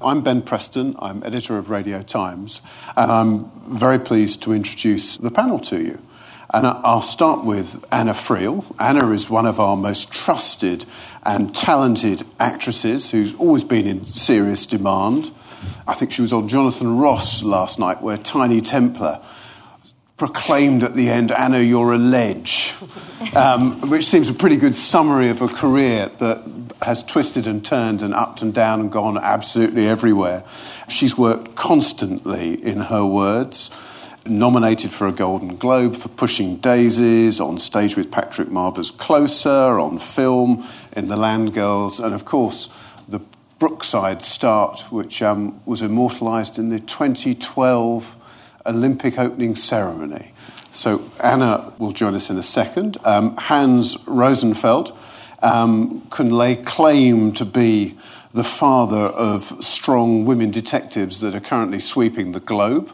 I'm Ben Preston, I'm editor of Radio Times, and I'm very pleased to introduce the panel to you. And I'll start with Anna Friel. Anna is one of our most trusted and talented actresses who's always been in serious demand. I think she was on Jonathan Ross last night, where Tinie Tempah proclaimed at the end, Anna, you're a ledge, um, which seems a pretty good summary of a career that has twisted and turned and upped and down and gone absolutely everywhere. She's worked constantly in her words. Nominated for a Golden Globe for Pushing Daisies, on stage with Patrick Marber's Closer, on film in The Land Girls, and of course, the Brookside start, which um, was immortalised in the 2012 Olympic opening ceremony. So Anna will join us in a second. Um, Hans Rosenfeld um, can lay claim to be the father of strong women detectives that are currently sweeping the globe.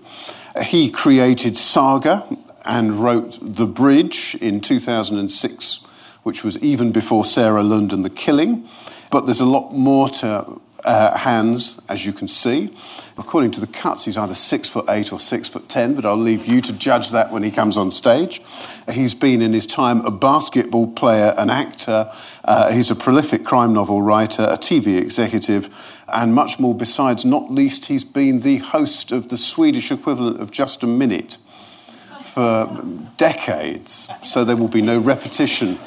He created Saga and wrote The Bridge in 2006, which was even before Sarah Lund and The Killing. But there's a lot more to uh, Hans, as you can see. According to the cuts, he's either six foot eight or six foot ten, but I'll leave you to judge that when he comes on stage. He's been in his time a basketball player, an actor. Uh, he's a prolific crime novel writer, a TV executive, and much more besides. Not least, he's been the host of the Swedish equivalent of Just a Minute for decades, so there will be no repetition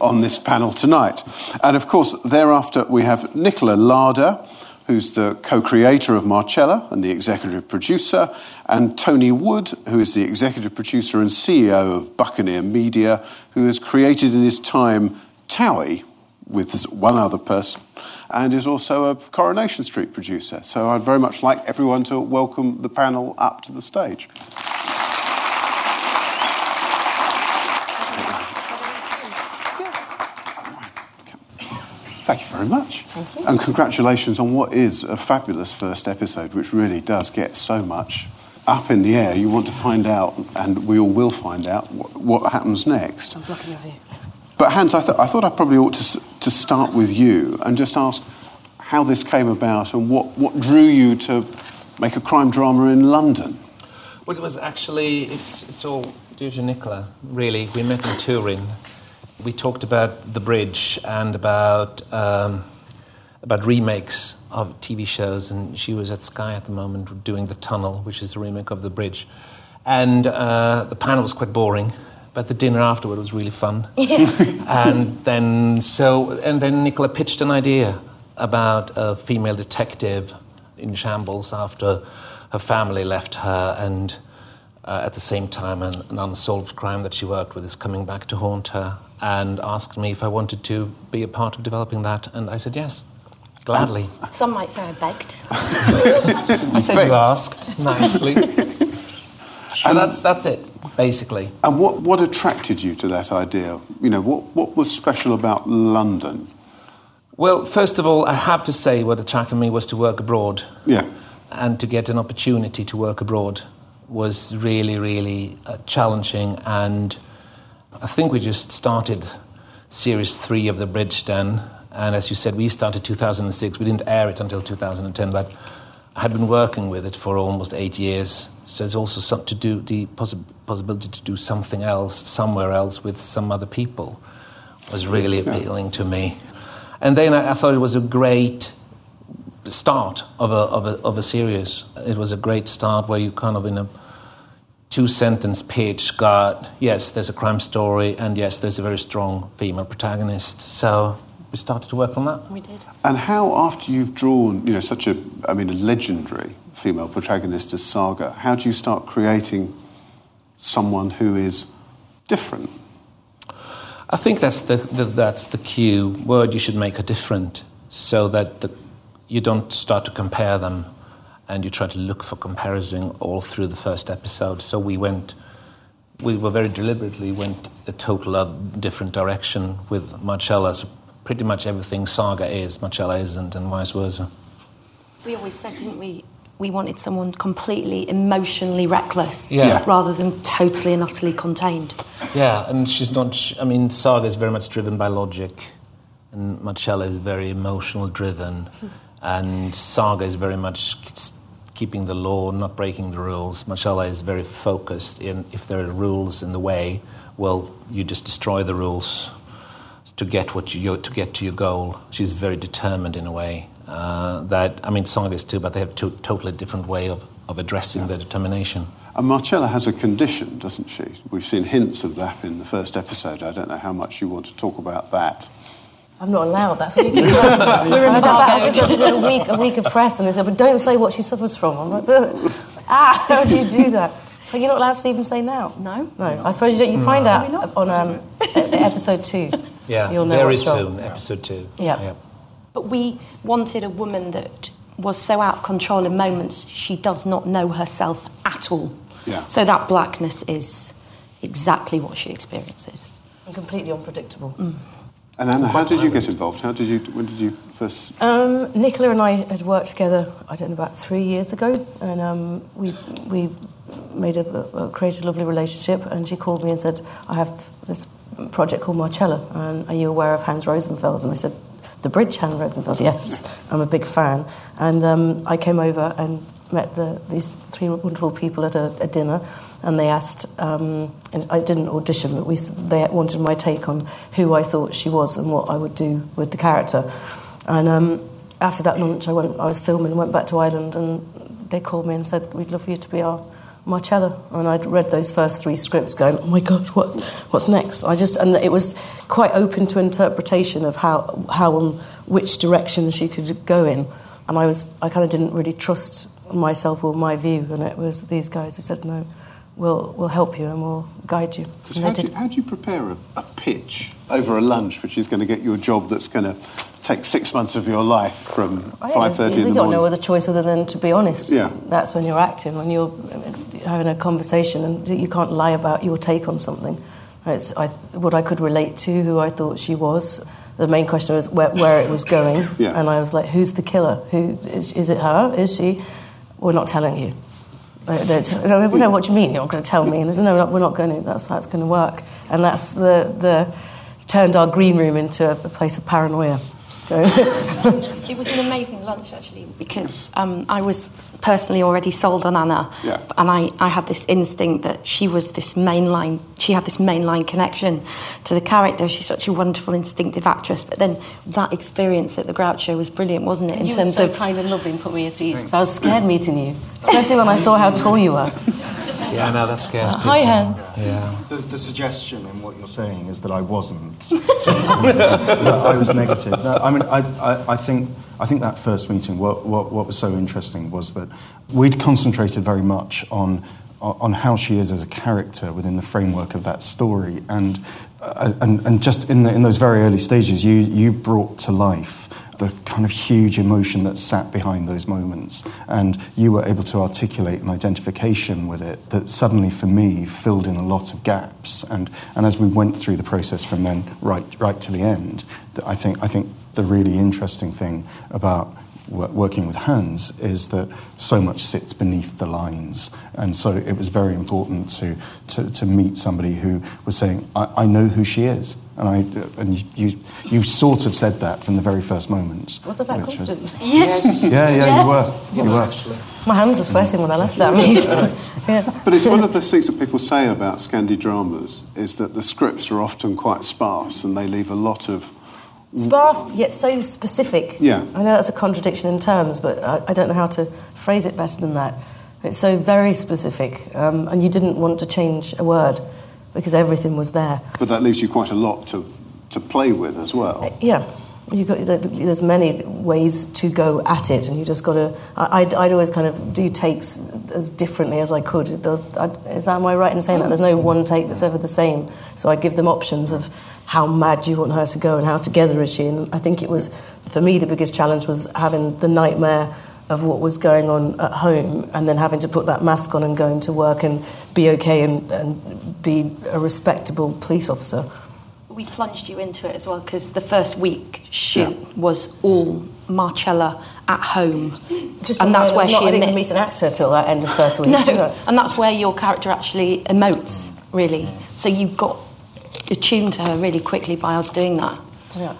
on this panel tonight. And of course, thereafter, we have Nicola Larder, who's the co creator of Marcella and the executive producer, and Tony Wood, who is the executive producer and CEO of Buccaneer Media, who has created in his time Towie with one other person and is also a Coronation Street producer. So I'd very much like everyone to welcome the panel up to the stage. Thank you very much. Thank you. And congratulations on what is a fabulous first episode, which really does get so much up in the air. You want to find out, and we all will find out, what, what happens next. I'm blocking your view. But Hans, I, th- I thought I probably ought to, s- to start with you and just ask how this came about and what, what drew you to make a crime drama in London. Well, it was actually, it's, it's all due to Nicola, really. We met in Turin. We talked about The Bridge and about, um, about remakes of TV shows, and she was at Sky at the moment doing The Tunnel, which is a remake of The Bridge. And uh, the panel was quite boring, but the dinner afterward was really fun. and then, so, and then Nicola pitched an idea about a female detective in shambles after her family left her, and uh, at the same time, an, an unsolved crime that she worked with is coming back to haunt her, and asked me if I wanted to be a part of developing that, and I said yes, gladly. Some might say I begged. I said you asked nicely. so that's that's it, basically. And what, what attracted you to that idea? You know, what, what was special about London? Well, first of all, I have to say what attracted me was to work abroad. Yeah. and to get an opportunity to work abroad was really, really uh, challenging. And I think we just started series three of The Bridge then. And as you said, we started 2006. We didn't air it until 2010, but I had been working with it for almost eight years. So it's also some, to do the possi- possibility to do something else somewhere else with some other people was really appealing to me. And then I, I thought it was a great start of a, of, a, of a series. It was a great start where you kind of in a two sentence pitch got yes, there's a crime story, and yes, there's a very strong female protagonist. So we started to work on that. We did. And how, after you've drawn, you know, such a, I mean, a legendary female protagonist as Saga, how do you start creating someone who is different? I think that's the, the, that's the key word you should make a different so that the, you don't start to compare them and you try to look for comparison all through the first episode. So we went, we were very deliberately went a total different direction with Marcella's pretty much everything Saga is, Marcella isn't, and vice versa. We always said, didn't we? We wanted someone completely emotionally reckless Yeah. rather than totally and utterly contained. Yeah, and she's not. I mean, Saga is very much driven by logic, and Marcella is very emotional driven. Hmm. And Saga is very much keeping the law, not breaking the rules. Marcella is very focused in if there are rules in the way, well, you just destroy the rules to get what you to get to your goal. She's very determined in a way. Uh, that I mean, is too, but they have two totally different way of, of addressing yeah. their determination. And Marcella has a condition, doesn't she? We've seen hints of that in the first episode. I don't know how much you want to talk about that. I'm not allowed. That's what you can We're in I did a week, a week of press, and they said, "But don't say what she suffers from." I'm like, "Ah, how do you do that?" Are you not allowed to even say now? No. No. I suppose you, don't, you find no. out on um, episode two. Yeah, You'll know very soon, episode two. Yeah. yeah. But we wanted a woman that was so out of control in moments she does not know herself at all. Yeah. So that blackness is exactly what she experiences. And completely unpredictable. Mm. And Anna, how did you get involved? How did you? When did you first? Um, Nicola and I had worked together. I don't know about three years ago, and um, we we made a, a, created a lovely relationship. And she called me and said, "I have this project called Marcella, and are you aware of Hans Rosenfeld?" And I said, "The bridge, Hans Rosenfeld. Yes, I'm a big fan." And um, I came over and met the, these three wonderful people at a, a dinner and they asked, um, and I didn't audition, but we, they wanted my take on who I thought she was and what I would do with the character. And um, after that lunch, I, went, I was filming went back to Ireland, and they called me and said, We'd love for you to be our Marcella. And I'd read those first three scripts going, Oh my God, what, what's next? I just, and it was quite open to interpretation of how, how and which direction she could go in. And I was, I kind of didn't really trust myself or my view, and it was these guys who said, No, we'll, we'll help you and we'll guide you. How do you, how do you, prepare a, a, pitch over a lunch which is going to get you a job that's going to take six months of your life from oh, 5.30 in the morning? You got no other choice other than to be honest. Yeah. That's when you're acting, when you're uh, having a conversation and you can't lie about your take on something. It's I, what I could relate to, who I thought she was. The main question was where, where it was going. Yeah. And I was like, who's the killer? Who, is, is it her? Is she? We're not telling you. No, know what you mean. You're not going to tell me. And there's no, we're not going to. That's how it's going to work. And that's the the turned our green room into a, a place of paranoia. It was an amazing lunch actually because um, I was personally already sold on Anna, yeah. and I, I had this instinct that she was this mainline. She had this mainline connection to the character. She's such a wonderful, instinctive actress. But then that experience at the Groucho was brilliant, wasn't it? In you terms were so of kind and lovely and put me at ease because I was scared meeting you, especially when I saw how tall you were. Yeah, no, that scares people. Hi, Hans. Yeah. The, the, suggestion in what you're saying is that I wasn't. So, that I was negative. No, I mean, I, I, I, think, I think that first meeting, what, what, what was so interesting was that we'd concentrated very much on on how she is as a character within the framework of that story, and uh, and, and just in the, in those very early stages, you you brought to life the kind of huge emotion that sat behind those moments. And you were able to articulate an identification with it that suddenly, for me, filled in a lot of gaps. And, and as we went through the process from then right, right to the end, I think, I think the really interesting thing about working with Hans is that so much sits beneath the lines. And so it was very important to, to, to meet somebody who was saying, I, I, know who she is. And, I, and you, you sort of said that from the very first moment. Was I that Was, yes. Yeah, yeah, yeah, you were. You were. My hands were sweating when I left that meeting. yeah. But it's one of the things that people say about Scandi dramas is that the scripts are often quite sparse and they leave a lot of Sparse yet so specific. Yeah. I know that's a contradiction in terms, but I, I don't know how to phrase it better than that. It's so very specific, um, and you didn't want to change a word because everything was there. But that leaves you quite a lot to, to play with as well. Uh, yeah. You got, there's many ways to go at it, and you just got to. I'd, I'd always kind of do takes as differently as I could. Is that am I right in saying that? There's no one take that's ever the same. So I give them options of how mad do you want her to go and how together is she? And I think it was, for me, the biggest challenge was having the nightmare of what was going on at home and then having to put that mask on and going to work and be okay and, and be a respectable police officer. We plunged you into it as well because the first week shoot yeah. was all Marcella at home, Just and that's where she I didn't meet an actor till that end of first week. no, and that's where your character actually emotes, really. So you got attuned to her really quickly by us doing that. Yeah.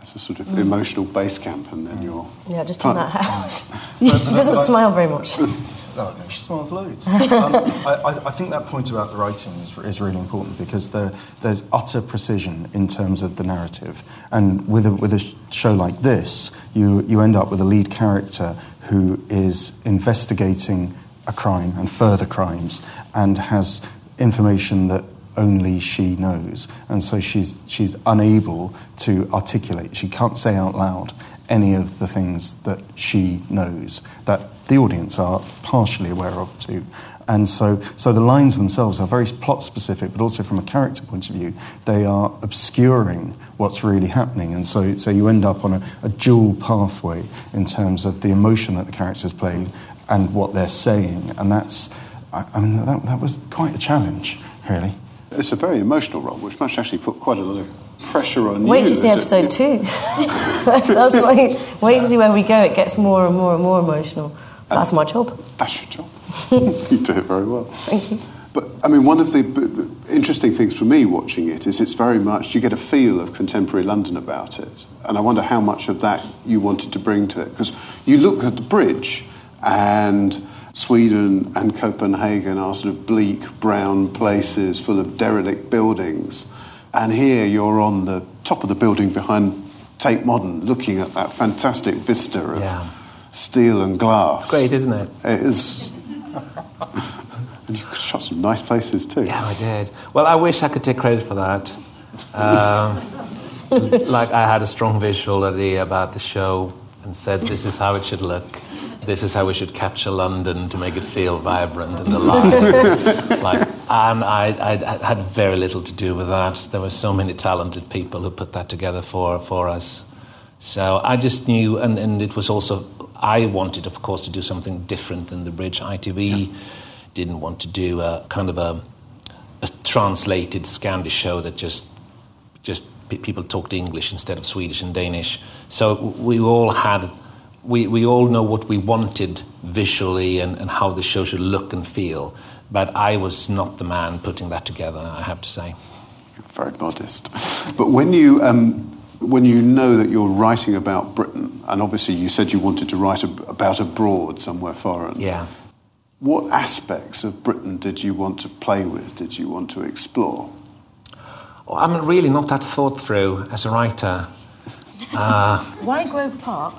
As a sort of emotional base camp, and then you're. Yeah, just Ti- in that house. she doesn't smile very much. Oh, no, she smiles loads. um, I, I, I think that point about the writing is, is really important because there, there's utter precision in terms of the narrative. And with a, with a show like this, you, you end up with a lead character who is investigating a crime and further crimes and has information that only she knows. And so she's, she's unable to articulate, she can't say out loud any of the things that she knows that the audience are partially aware of too. And so, so the lines themselves are very plot specific, but also from a character point of view, they are obscuring what's really happening. And so, so you end up on a, a dual pathway in terms of the emotion that the characters play and what they're saying. And that's, I, I mean, that, that was quite a challenge, really. It's a very emotional role, which must actually put quite a lot of pressure on Wait you. Wait to see episode two. that's, wait to see where we go. It gets more and more and more emotional. That's my job. That's your job. you do it very well. Thank you. But I mean, one of the interesting things for me watching it is it's very much you get a feel of contemporary London about it, and I wonder how much of that you wanted to bring to it because you look at the bridge, and Sweden and Copenhagen are sort of bleak brown places full of derelict buildings, and here you're on the top of the building behind Tate Modern, looking at that fantastic vista of Yeah. steel and glass. It's great, isn't it? It is. and you shot some nice places too. Yeah, I did. Well, I wish I could take credit for that. Um, like I had a strong visual idea about the show and said, "This is how it should look. This is how we should capture London to make it feel vibrant and alive." like, and I, I, had very little to do with that. There were so many talented people who put that together for for us. So I just knew, and, and it was also, I wanted, of course, to do something different than the Bridge. ITV didn't want to do a kind of a, a translated Scandi show that just, just pe- people talked English instead of Swedish and Danish. So we all had, we, we all know what we wanted visually and, and how the show should look and feel. But I was not the man putting that together, I have to say. Very modest. But when you um, when you know that you're writing about Britain, and obviously you said you wanted to write ab- about abroad somewhere foreign. Yeah. What aspects of Britain did you want to play with? Did you want to explore? Well, I'm really not that thought through as a writer. Uh, Why Grove Park?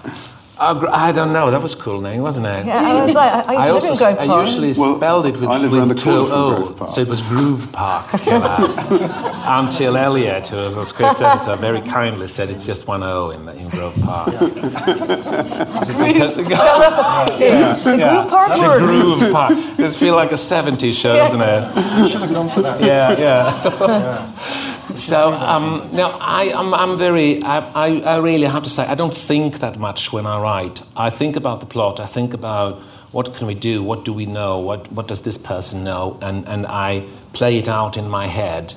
I don't know. That was a cool name, wasn't it? Yeah, I was like, I, I used to live also in Grove I usually Well, spelled it with, I live with the corner two from Grove Park. so it was Groove Park. you know. Until Elliot, who was a script editor, very kindly said it's just one O in, in Grove Park. Is it because- The Grove Park the word. Groove Park. Does feel like a 70s show, doesn't it? Should have gone for that. yeah, yeah. so um, no, I, I'm, I'm very. I, I, I really have to say, I don't think that much when I write. I think about the plot. I think about what can we do, what do we know, what what does this person know, and and I play it out in my head.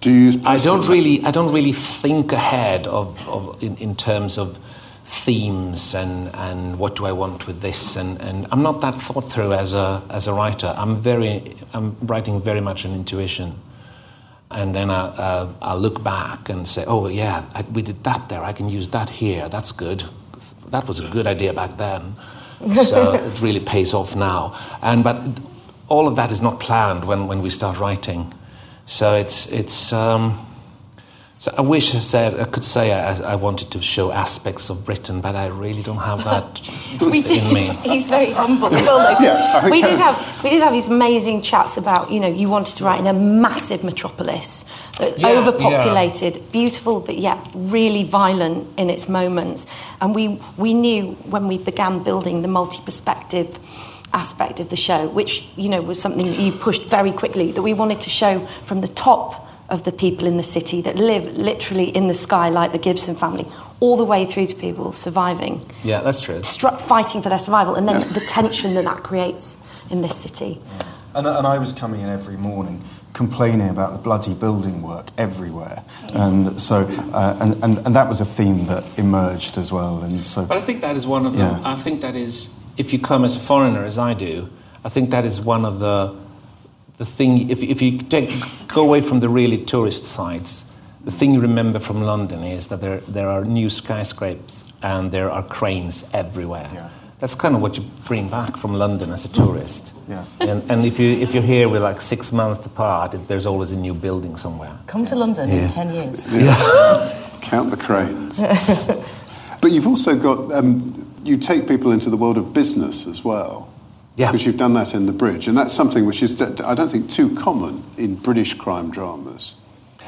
Do you use I don't really, I don't really think ahead of, of in, in terms of themes and, and what do I want with this, and, and I'm not that thought through as a as a writer. I'm very, I'm writing very much on intuition, and then I uh, I look back and say, oh yeah, I, we did that there. I can use that here. That's good. That was a good idea back then. So it really pays off now. And but all of that is not planned when, when we start writing. So it's it's. Um, so I wish I said I could say I, I wanted to show aspects of Britain, but I really don't have that We in me. He's very humble. as well, though, 'cause we did have we did have these amazing chats about you know you wanted to write in a massive metropolis uh, that's Yeah, overpopulated, beautiful but yet really violent in its moments. And we we knew when we began building the multi-perspective aspect of the show, which you know was something that you pushed very quickly, that we wanted to show from the top of the people in the city that live literally in the sky, like the Gibson family, all the way through to people surviving Yeah, that's true. stru- fighting for their survival, and then the tension that that creates in this city. And, and I was coming in every morning complaining about the bloody building work everywhere. And so, uh, and, and, and that was a theme that emerged as well. And so, But I think that is one of the. Yeah. I think that is, if you come as a foreigner, as I do, I think that is one of the, the thing. If if you take, go away from the really tourist sites, the thing you remember from London is that there, there are new skyscrapers and there are cranes everywhere. Yeah. That's kind of what you bring back from London as a tourist. Yeah. And, and if, you, if you're here with like six months apart, it, there's always a new building somewhere. Come to London Yeah. in 10 years. Yeah. Count the cranes. but you've also got, um, you take people into the world of business as well. Yeah. Because you've done that in The Bridge. And that's something which is, I don't think, too common in British crime dramas.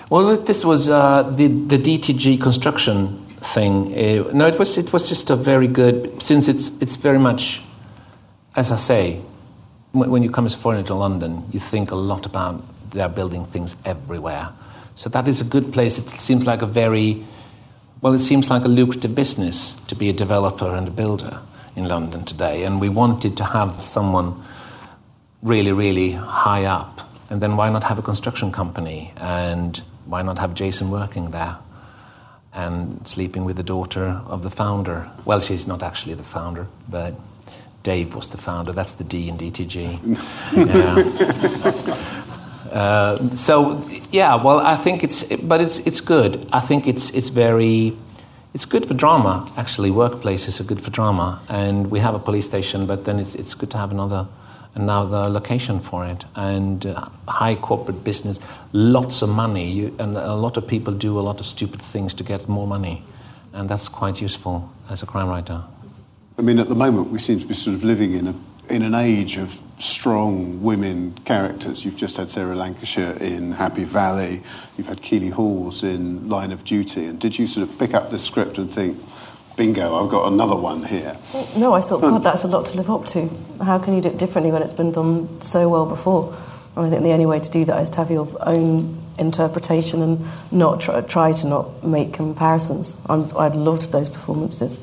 Well, this was uh, the, the DTG construction thing. Uh, no, it was, it was just a very good, since it's, it's very much, as I say, when, when you come as a foreigner to London, you think a lot about they're building things everywhere. So that is a good place. It seems like a very, well, it seems like a lucrative business to be a developer and a builder in London today. And we wanted to have someone really, really high up. And then why not have a construction company? And why not have Jason working there? And sleeping with the daughter of the founder. Well, she's not actually the founder, but Dave was the founder. That's the D in DTG. yeah. Uh, so yeah, well, I think it's, but it's it's good. I think it's it's very, it's good for drama. Actually, workplaces are good for drama, and we have a police station, but then it's it's good to have another another location for it and uh, high corporate business, lots of money, you, and a lot of people do a lot of stupid things to get more money, and that's quite useful as a crime writer. I mean, at the moment, we seem to be sort of living in, a, in an age of strong women characters. You've just had Sarah Lancashire in Happy Valley, you've had Keeley Hawes in Line of Duty. And did you sort of pick up the script and think, bingo, I've got another one here? No, I thought, God, hmm. that's a lot to live up to. How can you do it differently when it's been done so well before? And I think the only way to do that is to have your own interpretation and not try, try to not make comparisons. I'm, I'd loved those performances.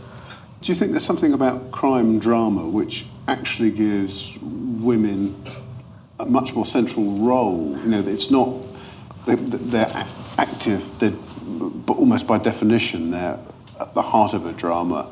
Do you think there's something about crime drama which actually gives women a much more central role? You know, it's not they, they're active, they're, but almost by definition, they're at the heart of a drama.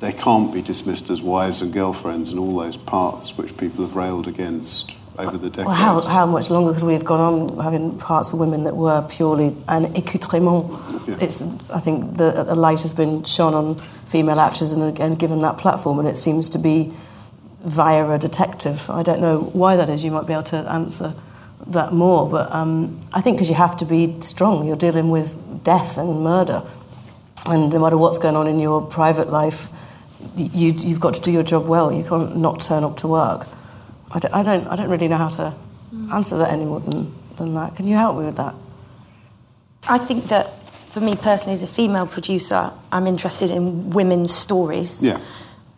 They can't be dismissed as wives and girlfriends and all those parts which people have railed against over the decades. Well, how, how much longer could we have gone on having parts for women that were purely an accoutrement? Yeah. It's, I think the, a light has been shone on female actors and, and given that platform, and it seems to be via a detective. I don't know why that is. You might be able to answer that more, but um, I think because you have to be strong. You're dealing with death and murder, and no matter what's going on in your private life, you, you've got to do your job well. You can't not turn up to work. I don't, I don't, I don't really know how to answer that any more than, than that. Can you help me with that? I think that for me personally, as a female producer, I'm interested in women's stories. Yeah.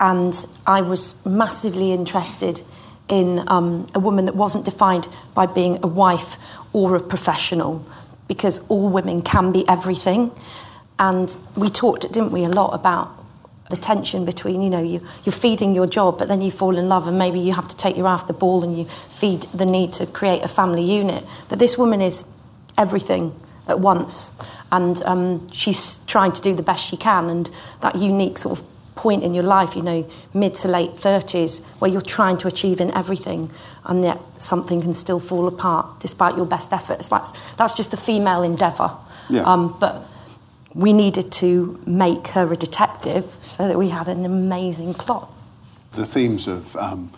And I was massively interested in um, a woman that wasn't defined by being a wife or a professional, because all women can be everything. And we talked, didn't we, a lot about the tension between, you know, you, you're feeding your job, but then you fall in love, and maybe you have to take your half the ball and you feed the need to create a family unit. But this woman is everything at once, and um, she's trying to do the best she can, and that unique sort of point in your life, you know, mid to late 30s, where you're trying to achieve in everything, and yet something can still fall apart despite your best efforts. That's, that's just the female endeavour. Yeah. Um, but we needed to make her a detective so that we had an amazing plot. the themes of um,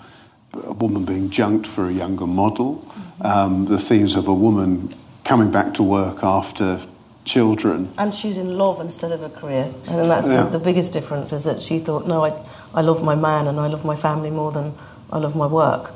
a woman being junked for a younger model, um, the themes of a woman coming back to work after children. And choosing love instead of a career. And then that's Yeah. the, the biggest difference is that she thought, no, I, I love my man and I love my family more than I love my work.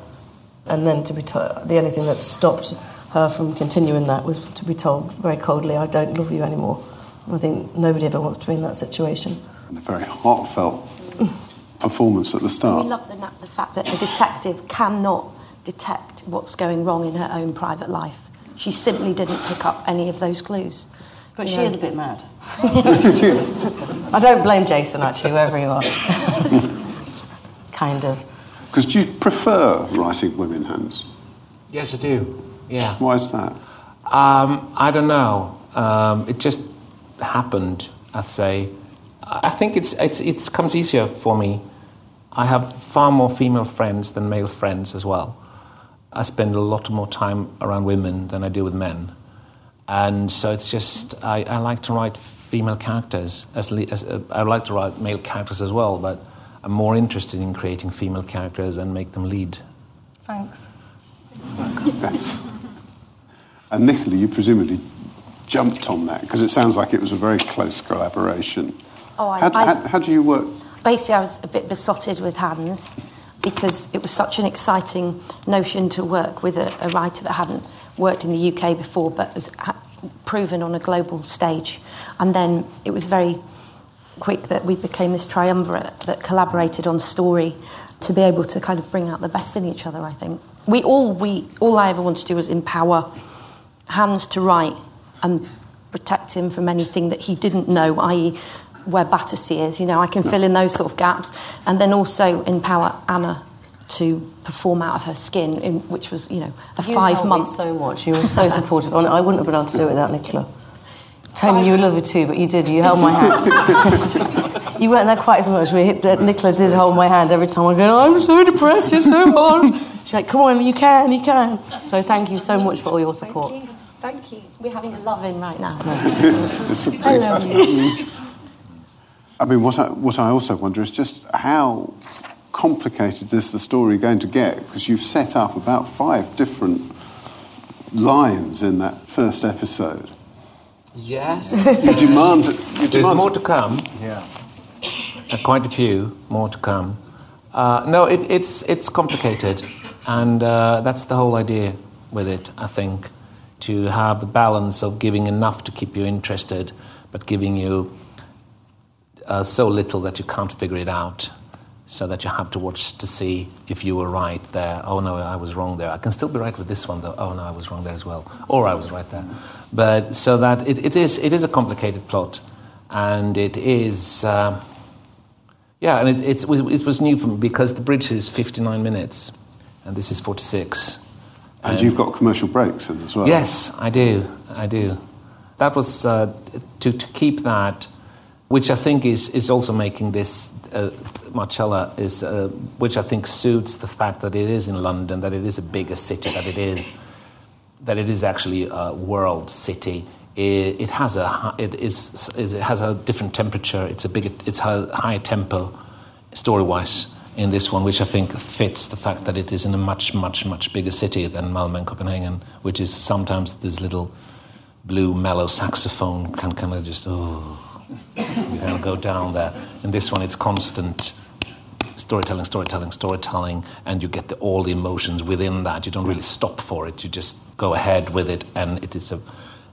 And then to be told, the only thing that stopped her from continuing that was to be told very coldly, I don't love you anymore. I think nobody ever wants to be in that situation. And a very heartfelt performance at the We start. love the, the fact that the detective cannot detect what's going wrong in her own private life. She simply didn't pick up any of those clues. But You she know. is a bit mad. I don't blame Jason, actually, wherever you are. kind of. Because do you prefer writing women, Hans? Yes, I do. Yeah. Why is that? Um, I don't know. Um, it just happened. I'd say. I I think it's it's it comes easier for me. I have far more female friends than male friends as well. I spend a lot more time around women than I do with men, And so it's just, I, I like to write female characters. As, le- as uh, I like to write male characters as well, but I'm more interested in creating female characters and make them lead. Thanks. Yes. And Nicola, you presumably jumped on that because it sounds like it was a very close collaboration. Oh, I- how, I- how, how do you work? basically I was a bit besotted with Hans because it was such an exciting notion to work with a, a writer that hadn't worked in the UK before but was uh, proven on a global stage. And then it was very quick that we became this triumvirate that collaborated on story to be able to kind of bring out the best in each other, I think. We all, we, all I ever wanted to do was empower Hans to write and protect him from anything that he didn't know, i.e., where Battersea is. You know, I can fill in those sort of gaps, and then also empower Anna to perform out of her skin, in, which was, you know, a You five helped month. me so much. You were so supportive. on it. I wouldn't have been able to do it without Nicola. Tony, you were lovely too, but you did. You held my hand. you weren't there quite as much. We hit, Nicola did hold my hand every time I go, I'm so depressed, You're so hard. She's like, come on, you can, you can. So thank you so much for all your support. Thank you. Thank you. We're having a love in right now. It's a big- I love you. I mean, what I, what I also wonder is just how complicated is the story going to get? Because you've set up about five different lines in that first episode. Yes. You demand. You There's demand more to come. Yeah. Uh, quite a few more to come. Uh, no, it, it's it's complicated, and uh, that's the whole idea with it. I think to have the balance of giving enough to keep you interested, but giving you uh, so little that you can't figure it out, so that you have to watch to see if you were right there. Oh no, I was wrong there. I can still be right with this one though. Oh no, I was wrong there as well, or I was right there. But so that it, it is it is a complicated plot, and it is. Uh, yeah, and it, it's, it was new for me because the bridge is 59 minutes, and this is 46. and you've got commercial breaks in as well. Yes, I do. I do. That was uh, to, to keep that, which I think is, is also making this uh, Marcella is, uh, which I think suits the fact that it is in London, that it is a bigger city, that it is, that it is actually a world city. It, it has a it is it has a different temperature. It's a bigger it's a higher tempo, story wise in this one, which I think fits the fact that it is in a much much much bigger city than Malmö and Copenhagen, which is sometimes this little blue mellow saxophone can kind of just oh of go down there. In this one, it's constant storytelling, storytelling, storytelling, and you get the, all the emotions within that. You don't really stop for it. You just go ahead with it, and it is a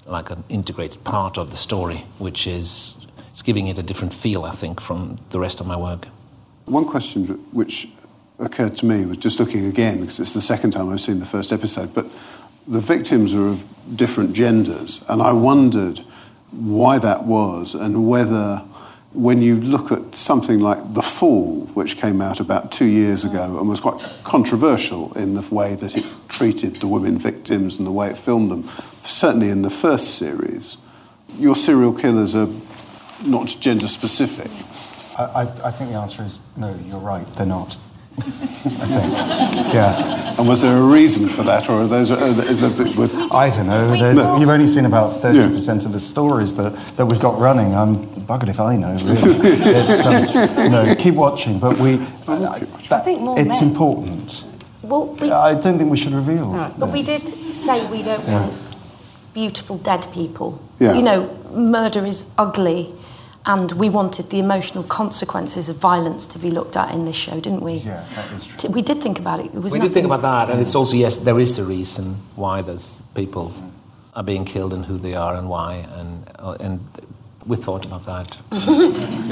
like an integrated part of the story, which is it's giving it a different feel, I think, from the rest of my work. One question which occurred to me was just looking again, because it's the second time I've seen the first episode, but the victims are of different genders, and I wondered why that was and whether. When you look at something like The Fall, which came out about two years ago and was quite controversial in the way that it treated the women victims and the way it filmed them, certainly in the first series, your serial killers are not gender specific. I, I, think the answer is no, you're right, they're not. I think. Yeah. And was there a reason for that, or are those, uh, is there, with, I don't know. There's, no. You've only seen about 30% of the stories that, that we've got running. I'm buggered if I know, really. it's, um, no, keep watching, but we. I, that- think more It's men. important. Well, we, I don't think we should reveal. but we did say we don't want beautiful dead people. Yeah. You know, murder is ugly, and we wanted the emotional consequences of violence to be looked at in this show, didn't we? Yeah, that is true. We did think about it. It was We did think about that, and it's also yes, there is a reason why those people are being killed and who they are and why, and uh, and we thought about that.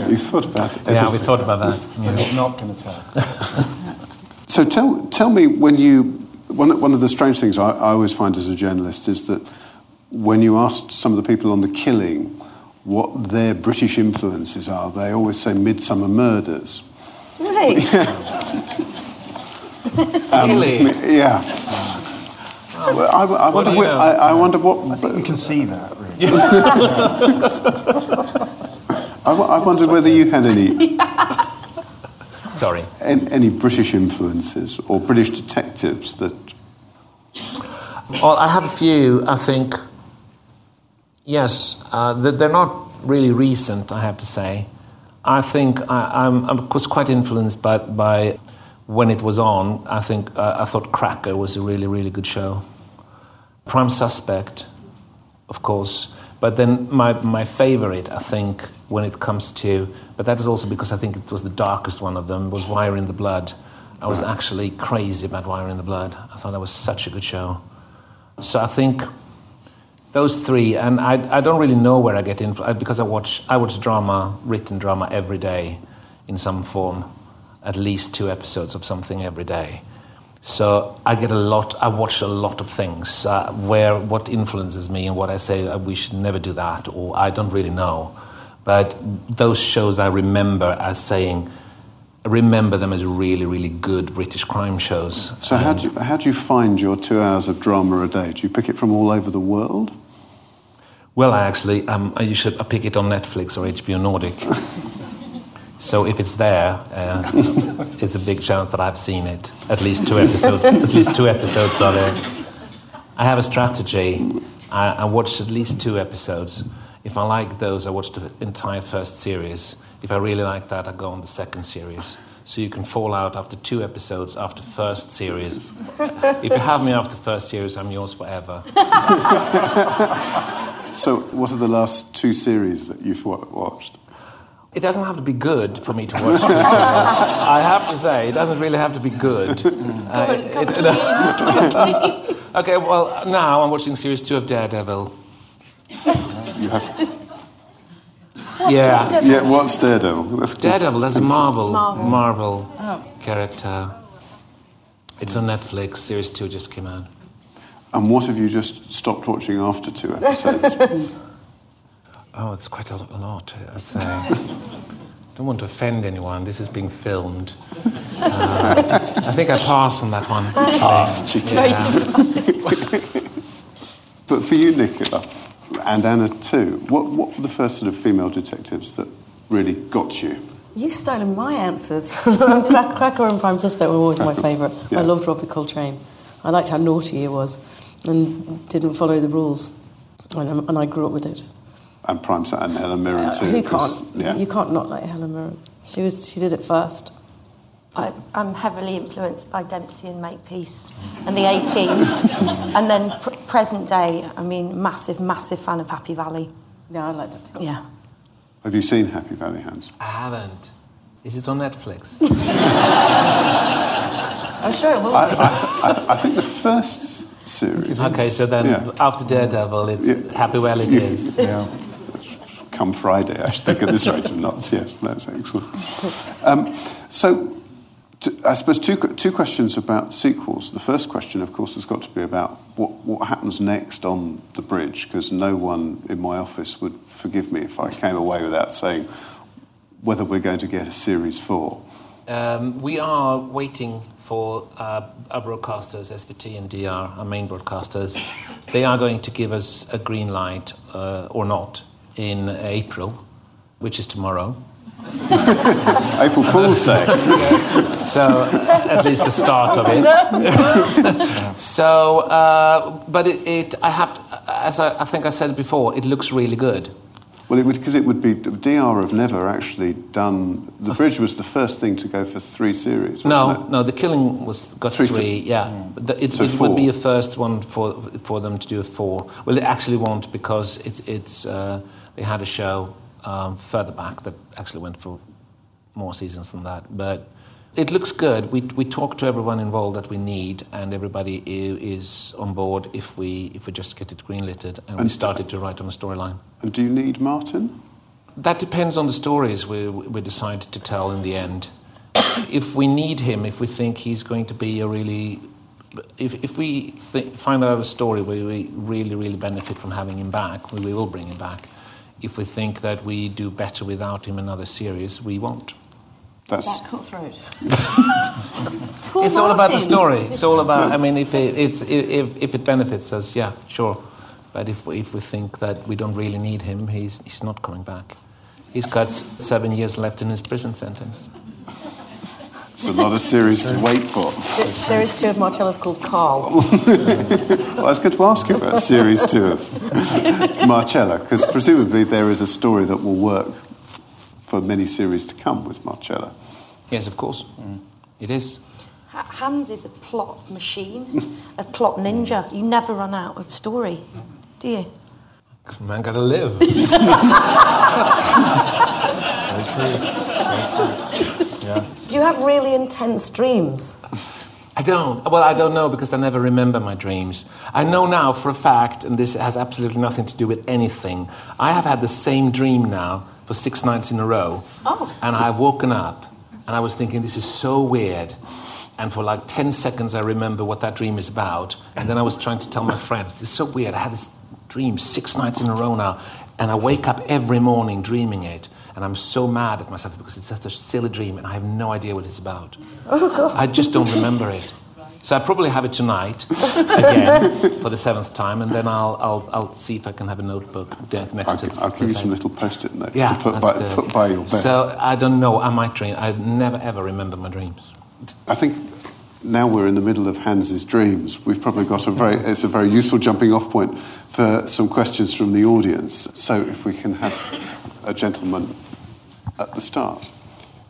you thought about it? Yeah, we thought about that. you know. I'm not going to tell. So tell, tell me when you, one, one of the strange things I, I always find as a journalist is that when you ask some of the people on the killing what their British influences are, they always say Midsomer Murders. Hey, um, really? Yeah. Well, I, I wonder, do you whe- know? I, I wonder what. You can see that, really. I, wo- I wondered whether you had any, Sorry. an- any British influences or British detectives that. Well, I have a few. I think Yes, uh, they're not really recent, I have to say. I think I, I'm, I was quite influenced by, by when it was on. I think uh, I thought Cracker was a really, really good show. Prime Suspect, of course, but then my, my favorite, I think, when it comes to, but that is also because I think it was the darkest one of them, was Wire in the Blood. I was actually crazy about Wire in the Blood. I thought that was such a good show. So I think those three, and I, I don't really know where I get in because I watch I watch drama, written drama every day, in some form, at least two episodes of something every day. So I get a lot. I watch a lot of things uh, where what influences me and what I say uh, we should never do that, or I don't really know. But those shows I remember as saying, remember them as really, really good British crime shows. So how do you, how do you find your two hours of drama a day? Do you pick it from all over the world? Well, I actually, um, I usually I pick it on Netflix or HBO Nordic. so if it's there, uh, it's a big chance that I've seen it. At least two episodes. at least two episodes are there. I have a strategy. I, I watch at least two episodes. If I like those, I watch the entire first series. If I really like that, I go on the second series. So you can fall out after two episodes after first series. if you have me after first series, I'm yours forever. So, what are the last two series that you've watched? It doesn't have to be good for me to watch two. I have to say, it doesn't really have to be good. Uh, it, okay, well, now I'm watching series two of Daredevil. You have. yeah. Daredevil? Yeah, what's Daredevil? That's. Daredevil, there's a Marvel, Marvel. Marvel Oh. character. It's on Netflix. Series two just came out. And what have you just stopped watching after two episodes? Oh, it's quite a, a lot. I'd say. Don't want to offend anyone. This is being filmed. Uh, I think I passed on that one. actually. Yeah. but for you, Nicola, and Anna too, what, what were the first sort of female detectives that really got you? You've stolen my answers. Cracker and Prime Suspect were always my favourite. Yeah. I loved Robbie Coltrane. I liked how naughty he was and didn't follow the rules. And, um, and I grew up with it. And Prime Sat and Helen Mirren Uh, too. who 'cause- can't? Yeah. You can't not like Helen Mirren. She was. She did it first. I, I'm heavily influenced by Dempsey and Makepeace and the 18. and then pr- present day, I mean, massive, massive fan of Happy Valley. Yeah, I like that too. Yeah. Have you seen Happy Valley Hans? I haven't. Is it on Netflix? I'm sure it will. I, I, I, I think the first series. Okay, so then Yeah. after Daredevil, it's Yeah. Happy Well It Is. Yeah. come Friday, I should think at this rate of knots. Yes, that's excellent. Um, so, I suppose two, two questions about sequels. The first question, of course, has got to be about what, what happens next on the bridge, because no one in my office would forgive me if I came away without saying whether we're going to get a series four. Um, we are waiting for uh, our broadcasters, SVT and DR, our main broadcasters. They are going to give us a green light uh, or not in April, which is tomorrow. April Fool's Day. So at least the start of it. so, uh, but it, it, I have, as I, I think I said before, it looks really good. Well, it would because it would be DR have never actually done. The bridge was the first thing to go for three series. Wasn't No, it? no, the killing was got Three three. yeah, But the- it, So it would be a first one for for them to do a four. Well, it actually won't because it, it's uh, they had a show um, further back that actually went for more seasons than that. But it looks good. We we talked to everyone involved that we need, and everybody is on board if we if we just get it greenlighted and, we uh, started to write on a storyline. And do you need Martin? That depends on the stories we, we decide to tell in the end. if we need him, if we think he's going to be a really. If, if we th- find out a story where we really, really benefit from having him back, we, we will bring him back. If we think that we do better without him in another series, we won't. That's cutthroat. it's all about the story. It's all about. I mean, if it, it's if, if it benefits us, yeah, sure. But if we, if we think that we don't really need him, he's he's not coming back. He's got seven years left in his prison sentence. It's a lot of series to wait for. Series two of Marcella's called Carl. Well, I was going to ask you about series two of Marcella, because presumably there is a story that will work for many series to come with Marcella. Yes, of course. Mm. It is. Ha- Hans is a plot machine, a plot ninja. You never run out of story, do you? Man, gotta live. So true. Do you have really intense dreams? I don't. Well, I don't know because I never remember my dreams. I know now for a fact, and this has absolutely nothing to do with anything. I have had the same dream now for six nights in a row. Oh. And I've woken up and I was thinking, this is so weird. And for like 10 seconds, I remember what that dream is about. And then I was trying to tell my friends, this is so weird. I had this dream six nights in a row now. And I wake up every morning dreaming it. And I'm so mad at myself because it's such a silly dream and I have no idea what it's about. Oh, I just don't remember it. So I probably have it tonight again for the seventh time, and then I'll, I'll, I'll see if I can have a notebook there next I'll, to I'll give you some little post-it notes Yeah, to put by, good. put by your bed. So I don't know. I might dream. I never ever remember my dreams. I think now we're in the middle of Hans's dreams. We've probably got a very, it's a very useful jumping off point for some questions from the audience. So if we can have a gentleman at the start.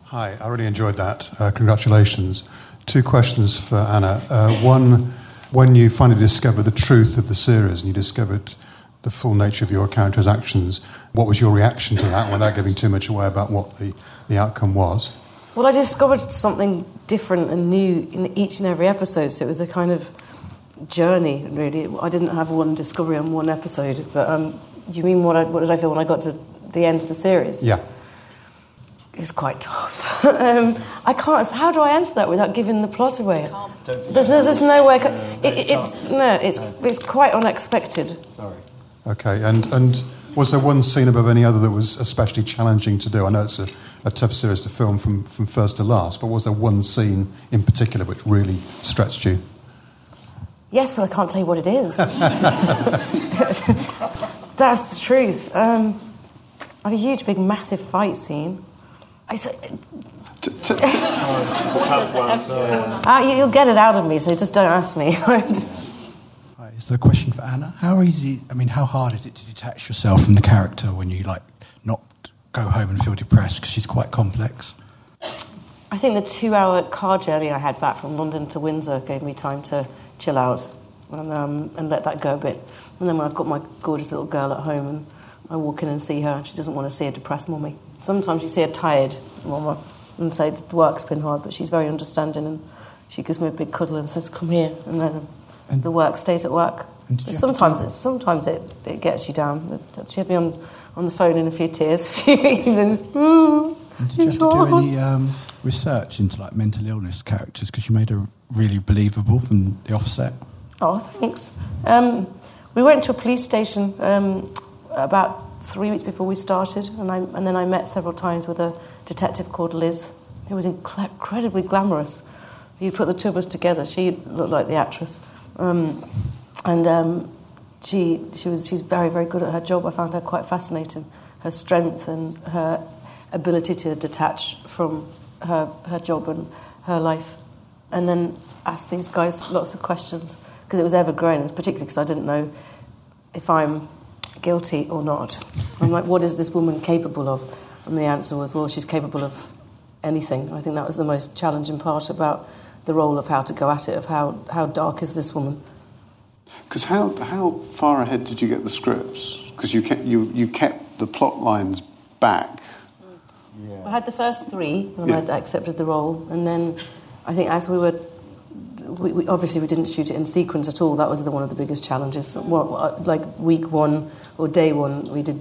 Hi, I really enjoyed that. Uh, congratulations. Two questions for Anna. Uh, one, when you finally discovered the truth of the series and you discovered the full nature of your character's actions, what was your reaction to that without giving too much away about what the, the outcome was? Well, I discovered something different and new in each and every episode, so it was a kind of journey, really. I didn't have one discovery on one episode, but um, do you mean what, I, what did I feel when I got to the end of the series? Yeah. It was quite tough. um, I can't. How do I answer that without giving the plot away? There's, no- there's no way. I ca- it, it- it's no. It's it's quite unexpected. Sorry. Okay, and, and was there one scene above any other that was especially challenging to do? I know it's a, a tough series to film from, from first to last, but was there one scene in particular which really stretched you? Yes, but I can't tell you what it is. That's the truth. Um, I have a huge, big, massive fight scene. I s- T- t- t- uh, you, you'll get it out of me, so just don't ask me. Hi, is there a question for Anna? How easy, I mean, how hard is it to detach yourself from the character when you, like, not go home and feel depressed because she's quite complex? I think the two-hour car journey I had back from London to Windsor gave me time to chill out and, um, and let that go a bit. And then when I've got my gorgeous little girl at home and I walk in and see her, she doesn't want to see a depressed mummy. Sometimes you see a tired and say work's been hard, but she's very understanding and she gives me a big cuddle and says, "Come here," and then And- the work stays at work. And did you have to Sometimes it's sometimes it, it gets you down. She had me on, on the phone in a few tears, a few And did you have to do any um, research into, like, mental illness characters because you made her really believable from the offset? Oh, thanks. Um, we went to a police station um, about three weeks before we started, and, I, and then I met several times with a detective called Liz, who was incre- incredibly glamorous. You put the two of us together, she looked like the actress. Um, and um, she, she was, she's very, very good at her job. I found her quite fascinating. Her strength and her ability to detach from her, her job and her life. And then ask these guys lots of questions because it was ever growing, particularly because I didn't know if I'm guilty or not. I'm like, what is this woman capable of? And the answer was, well, she's capable of anything. I think that was the most challenging part about the role of how to go at it, of how, how dark is this woman. Because how, how far ahead did you get the scripts? Because you kept, you, you kept the plot lines back. I had the first three, and Yeah. I accepted the role. And then I think as we were, we, we, obviously we didn't shoot it in sequence at all. That was the, one of the biggest challenges. Well, uh, like week one or day one, we did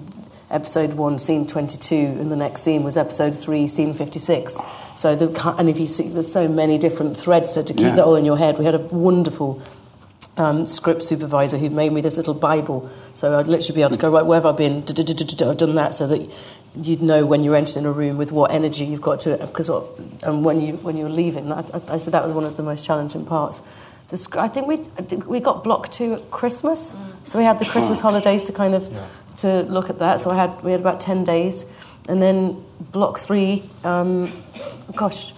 episode one, scene 22, and the next scene was episode three, scene 56. So, the, and if you see, there's so many different threads, so to keep Yeah. that all in your head, we had a wonderful um, script supervisor who'd made me this little Bible. So I'd literally be able to go, right, where have I been? I've done that so that you'd know when you're entering a room with what energy you've got to, because what, and when, you, when you're leaving. I, I, I said that was one of the most challenging parts. The, I think we, we got block two at Christmas, so we had the Christmas holidays to kind of to look at that. So I had we had about ten days, and then block three, um, gosh,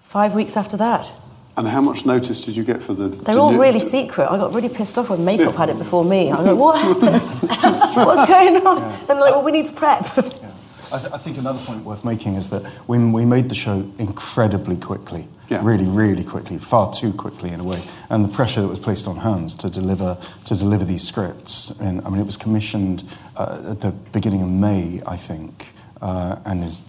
five weeks after that. And how much notice did you get for the? They're all really secret. I got really pissed off when Makeup had it before me. I was like, what happened? What's going on? And they're like, well, we need to prep. I, th- I think another point worth making is that we, we made the show incredibly quickly. Yeah. Really, really quickly, far too quickly in a way. And the pressure that was placed on Hans to deliver to deliver these scripts, and I mean, it was commissioned uh, at the beginning of May, I think, uh, and is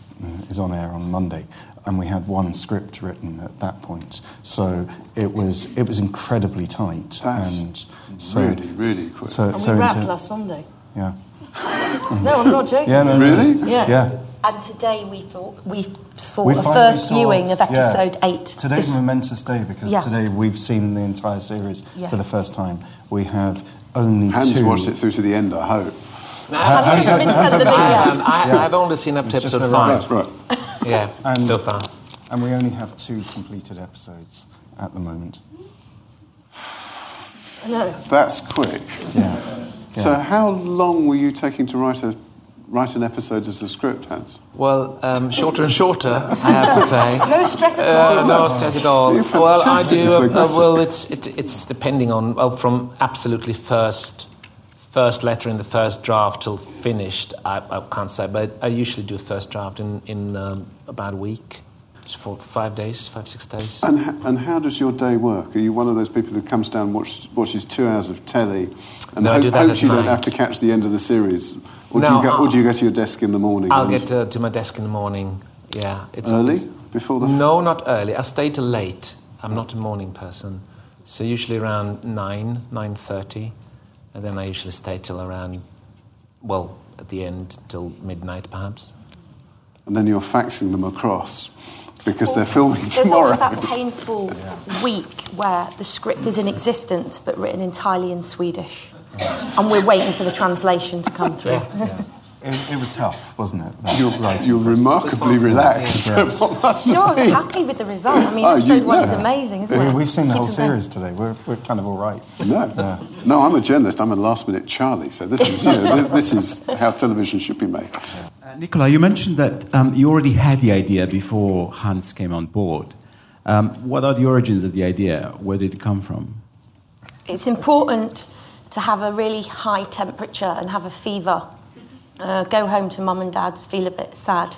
is on air on Monday. And we had one script written at that point, so it was it was incredibly tight. That's and so, really, really quick. So, And we in wrapped ter- last Sunday. Yeah. No, I'm not joking. Yeah. No, no, no. Really? Yeah. Yeah. And today we thought we saw We the first saw- viewing of yeah. episode eight. Today's This- a momentous day because Yeah. today we've seen the entire series Yeah. for the first time. We have only Hans two. watched it through to the end, I hope. Hans Hans- hasn't been Hans- sent the Hans- video. Um, I, Yeah. I've only seen up to episode five. Right. Yeah, And- so far. And we only have two completed episodes at the moment. No. That's quick. Yeah. So, Yeah. how long were you taking to write a write an episode as a script, Hans? Well, um, shorter and shorter, I have to say. No stress at all. Uh, no stress at all. You're Well, I do. Uh, uh, well, it's it, it's depending on well from absolutely first first letter in the first draft till finished. I, I can't say, but I usually do a first draft in in um, about a week, for five days, five six days. And, h- and how does your day work? Are you one of those people who comes down and watch, watches two hours of telly and No, I do hopes you don't have to catch the end of the series? Or, do, No, you go, or do you go to your desk in the morning? I'll get uh, to my desk in the morning. Yeah, it's Early? it's- Before the- No, not early. I stay till late. I'm not a morning person, so usually around nine, nine thirty, and then I usually stay till around, well, at the end till midnight perhaps. and then you're faxing them across because they're filming There's tomorrow. always that painful week where the script is in existence but written entirely in Swedish. And we're waiting for the translation to come through. It, it was tough, wasn't it? That- You're, right. you're remarkably relaxed. Yes. What you know, have I'm happy with the result. I mean, Oh, you- one no. is amazing, isn't We- it? We've seen the whole Keeps us going. series today. We're, we're kind of all right. No, no, I'm a journalist. I'm a last-minute Charlie. So this is, you know, this, this is how television should be made. Uh, Nicola, you mentioned that um, you already had the idea before Hans came on board. Um, what are the origins of the idea? Where did it come from? It's important to have a really high temperature and have a fever. Uh, go home to mum and dad's, feel a bit sad,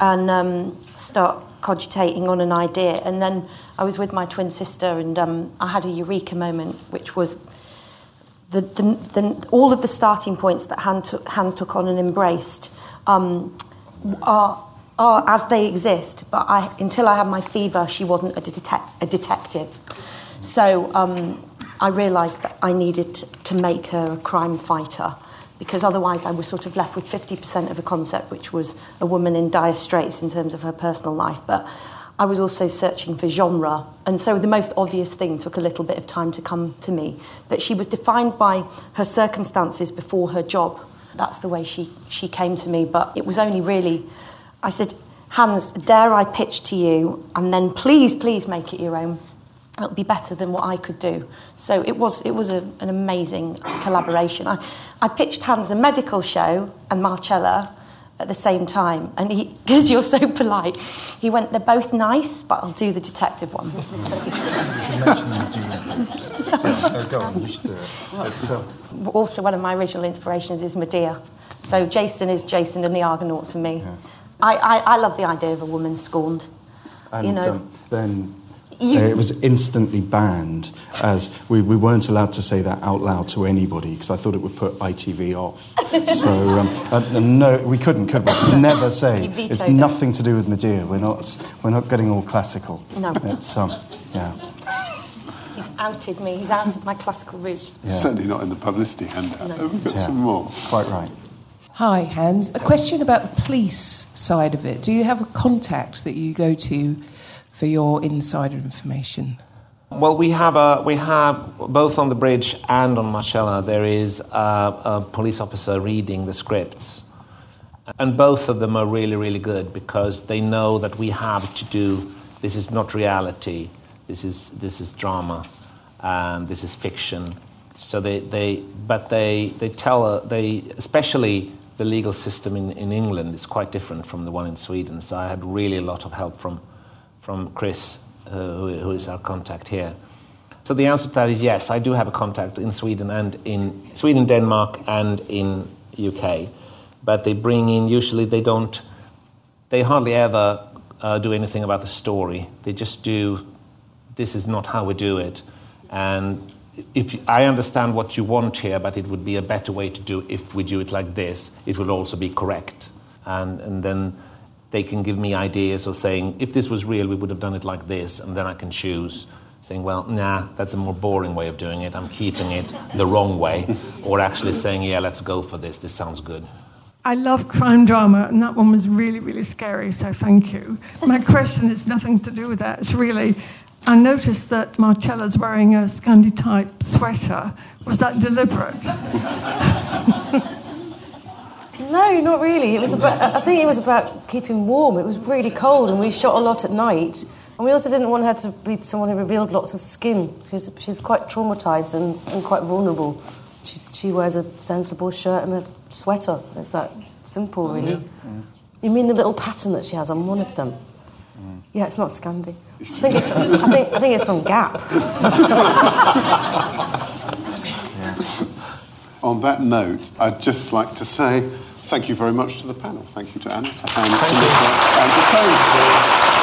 and um, start cogitating on an idea. And then I was with my twin sister, and um, I had a eureka moment, which was the, the, the, all of the starting points that Han took, Hans took on and embraced um, are, are as they exist. But I, until I had my fever, she wasn't a, detec- a detective. So um, I realised that I needed to, to make her a crime fighter because otherwise I was sort of left with 50% of a concept, which was a woman in dire straits in terms of her personal life. But I was also searching for genre, and so the most obvious thing took a little bit of time to come to me. But she was defined by her circumstances before her job. That's the way she, she came to me. But it was only really, I said, Hans, dare I pitch to you, and then please, please make it your own. It'll be better than what I could do. So it was, it was a, an amazing collaboration. I, I pitched Hans a medical show and Marcella at the same time. And he, because you're so polite, he went, they're both nice, but I'll do the detective one. You should mention them doing it. Oh, go on, you should do it. Uh, also, one of my original inspirations is Medea. So Jason is Jason and the Argonauts for me. I, I, I love the idea of a woman scorned. and you know, um, then You- uh, it was instantly banned as we, we weren't allowed to say that out loud to anybody because I thought it would put ITV off. so um, uh, no, we couldn't, could we? Never say. It's it. nothing to do with Medea. We're not, we're not getting all classical. No. It's, um, yeah. he's outed me. He's outed my classical roots. Yeah. Certainly not in the publicity handout. No. Have we got Yeah. some more? Quite right. Hi, Hans. A question about the police side of it. Do you have a contact that you go to for your insider information? Well, we have a, we have both on the bridge and on Marcella. There is a, a police officer reading the scripts, and both of them are really, really good because they know that we have to do. This is not reality. This is this is drama, and this is fiction. So they, they but they they tell they especially the legal system in, in England is quite different from the one in Sweden. So I had really a lot of help from from Chris, uh, who, who is our contact here. So the answer to that is yes, I do have a contact in Sweden and in Sweden, Denmark, and in UK. But they bring in usually they don't, they hardly ever uh, do anything about the story. They just do. This is not how we do it, and if I understand what you want here, but it would be a better way to do if we do it like this, it will also be correct. And, and then they can give me ideas or saying, if this was real, we would have done it like this, and then I can choose. Saying, well, nah, that's a more boring way of doing it. I'm keeping it the wrong way. or actually saying, yeah, let's go for this. This sounds good. I love crime drama, and that one was really, really scary, so thank you. My question has nothing to do with that. It's really I noticed that Marcella's wearing a Scandi type sweater. Was that deliberate? no, not really. It was about, I think it was about keeping warm. It was really cold, and we shot a lot at night. And we also didn't want her to be someone who revealed lots of skin. She's, she's quite traumatized and, and quite vulnerable. She, she wears a sensible shirt and a sweater. It's that simple, really. Mm. You mean the little pattern that she has on one of them? Mm. Yeah, it's not Scandi. I think it's, I think, I think it's from Gap. On that note, I'd just like to say thank you very much to the panel. Thank you to Anna, to to Nicola, and to Tony.